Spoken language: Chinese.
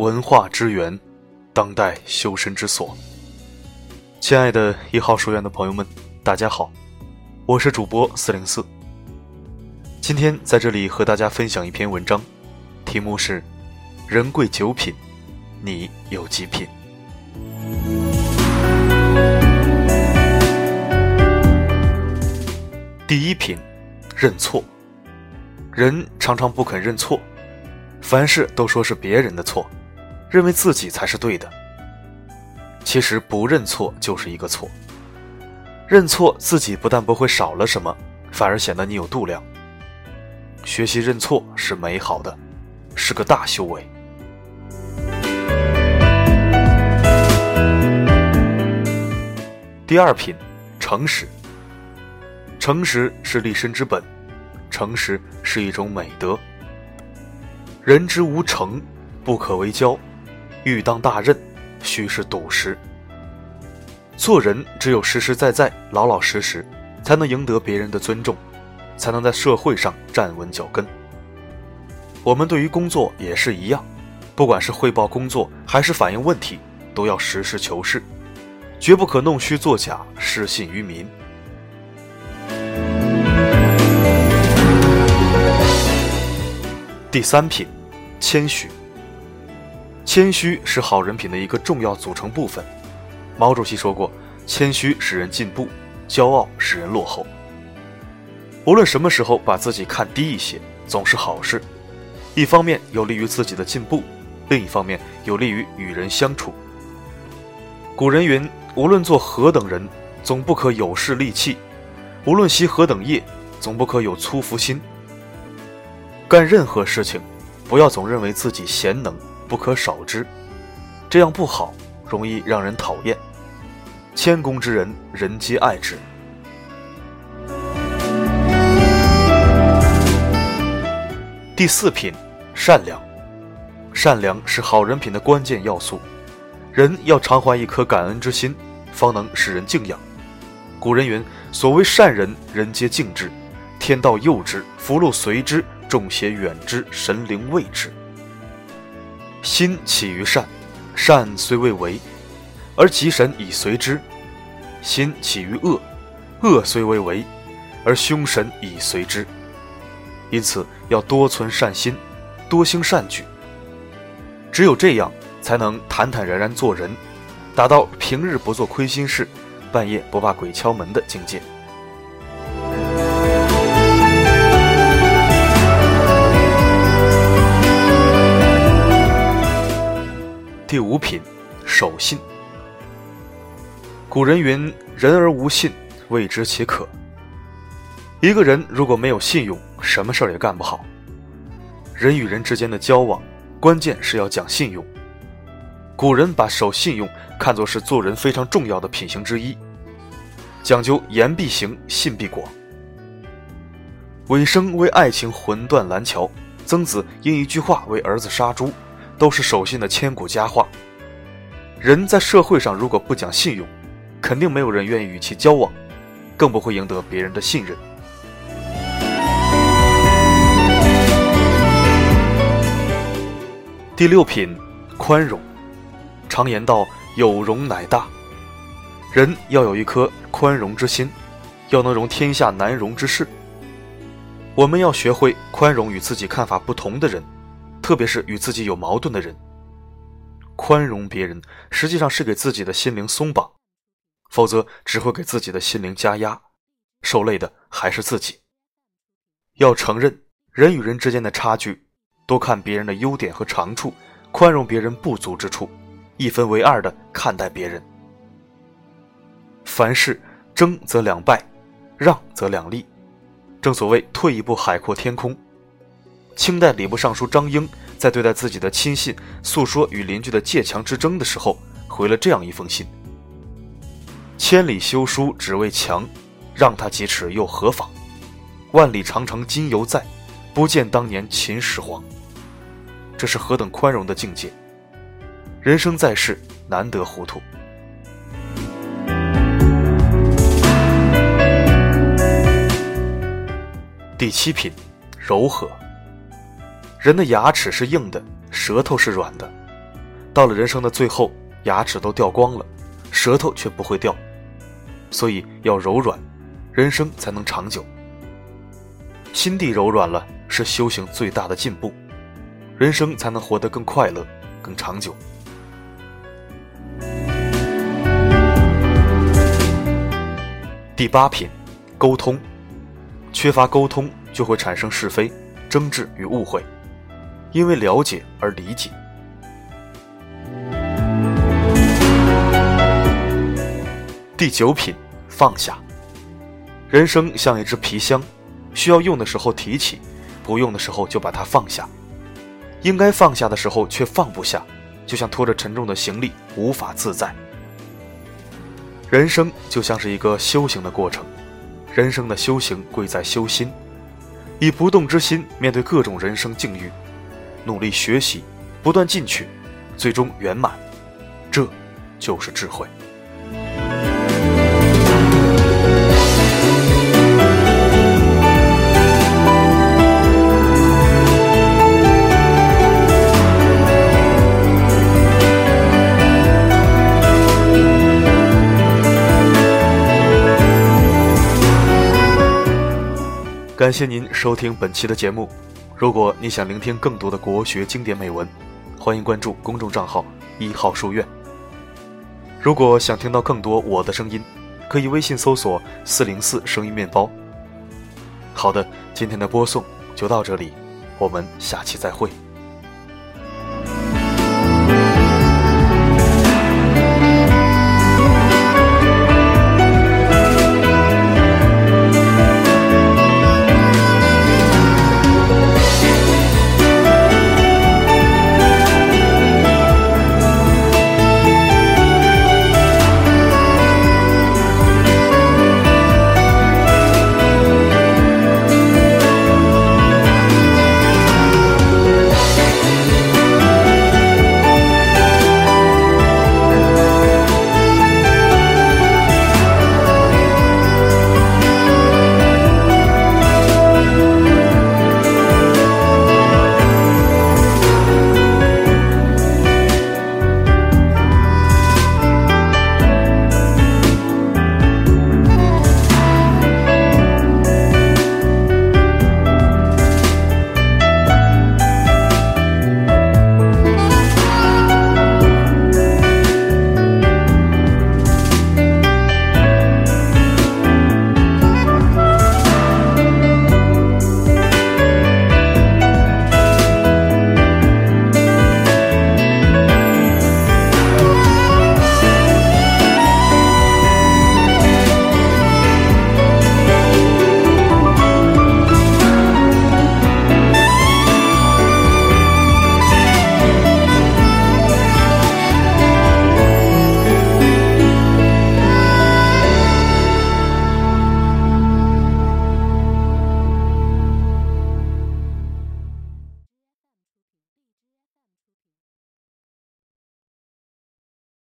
文化之源，当代修身之所。亲爱的一号书院的朋友们，大家好，我是主播四零四。今天在这里和大家分享一篇文章，题目是“人贵九品，你有几品？”第一品，认错。人常常不肯认错，凡事都说是别人的错，认为自己才是对的。其实不认错就是一个错。认错自己不但不会少了什么，反而显得你有度量。学习认错是美好的，是个大修为。第二品，诚实。诚实是立身之本，诚实是一种美德。人之无诚，不可为交。欲当大任，须是笃实。做人只有实实在在、老老实实，才能赢得别人的尊重，才能在社会上站稳脚跟。我们对于工作也是一样，不管是汇报工作还是反映问题，都要实事求是，绝不可弄虚作假、失信于民。第三品，谦虚。谦虚是好人品的一个重要组成部分。毛主席说过：“谦虚使人进步，骄傲使人落后。”无论什么时候把自己看低一些，总是好事。一方面有利于自己的进步，另一方面有利于与人相处。古人云：“无论做何等人，总不可有势利气；无论习何等业，总不可有粗浮心。”干任何事情，不要总认为自己贤能不可少之，这样不好，容易让人讨厌。谦恭之人，人皆爱之。第四品，善良。善良是好人品的关键要素。人要常怀一颗感恩之心，方能使人敬仰。古人云：“所谓善人，人皆敬之；天道佑之，福禄随之。”众邪远之，神灵畏之。心起于善，善虽未为，而吉神已随之；心起于恶，恶虽未为，而凶神已随之。因此，要多存善心，多行善举。只有这样，才能坦坦然然做人，达到平日不做亏心事，半夜不怕鬼敲门的境界。第五品，守信。古人云：“人而无信，谓之其可。”一个人如果没有信用，什么事儿也干不好。人与人之间的交往，关键是要讲信用。古人把守信用看作是做人非常重要的品行之一，讲究言必行，信必果。尾生为爱情魂断蓝桥，曾子因一句话为儿子杀猪。都是守信的千古佳话。人在社会上如果不讲信用，肯定没有人愿意与其交往，更不会赢得别人的信任。第六品，宽容。常言道：“有容乃大。”人要有一颗宽容之心，要能容天下难容之事。我们要学会宽容与自己看法不同的人。特别是与自己有矛盾的人，宽容别人实际上是给自己的心灵松绑，否则只会给自己的心灵加压，受累的还是自己。要承认人与人之间的差距，多看别人的优点和长处，宽容别人不足之处，一分为二的看待别人。凡事争则两败，让则两利，正所谓退一步海阔天空。清代礼部尚书张英在对待自己的亲信诉说与邻居的借墙之争的时候，回了这样一封信：“千里修书只为墙，让他几尺又何妨？万里长城今犹在，不见当年秦始皇。”这是何等宽容的境界！人生在世，难得糊涂。第七品，柔和。人的牙齿是硬的，舌头是软的，到了人生的最后，牙齿都掉光了，舌头却不会掉。所以要柔软，人生才能长久。心地柔软了，是修行最大的进步，人生才能活得更快乐、更长久。第八品，沟通。缺乏沟通，就会产生是非、争执与误会，因为了解而理解。第九品，放下。人生像一只皮箱，需要用的时候提起，不用的时候就把它放下。应该放下的时候却放不下，就像拖着沉重的行李，无法自在。人生就像是一个修行的过程，人生的修行贵在修心，以不动之心面对各种人生境遇，努力学习，不断进取，最终圆满，这就是智慧。感谢您收听本期的节目。如果你想聆听更多的国学经典美文，欢迎关注公众账号“一号书院”。如果想听到更多我的声音，可以微信搜索“四零四声音面包”。好的，今天的播送就到这里，我们下期再会。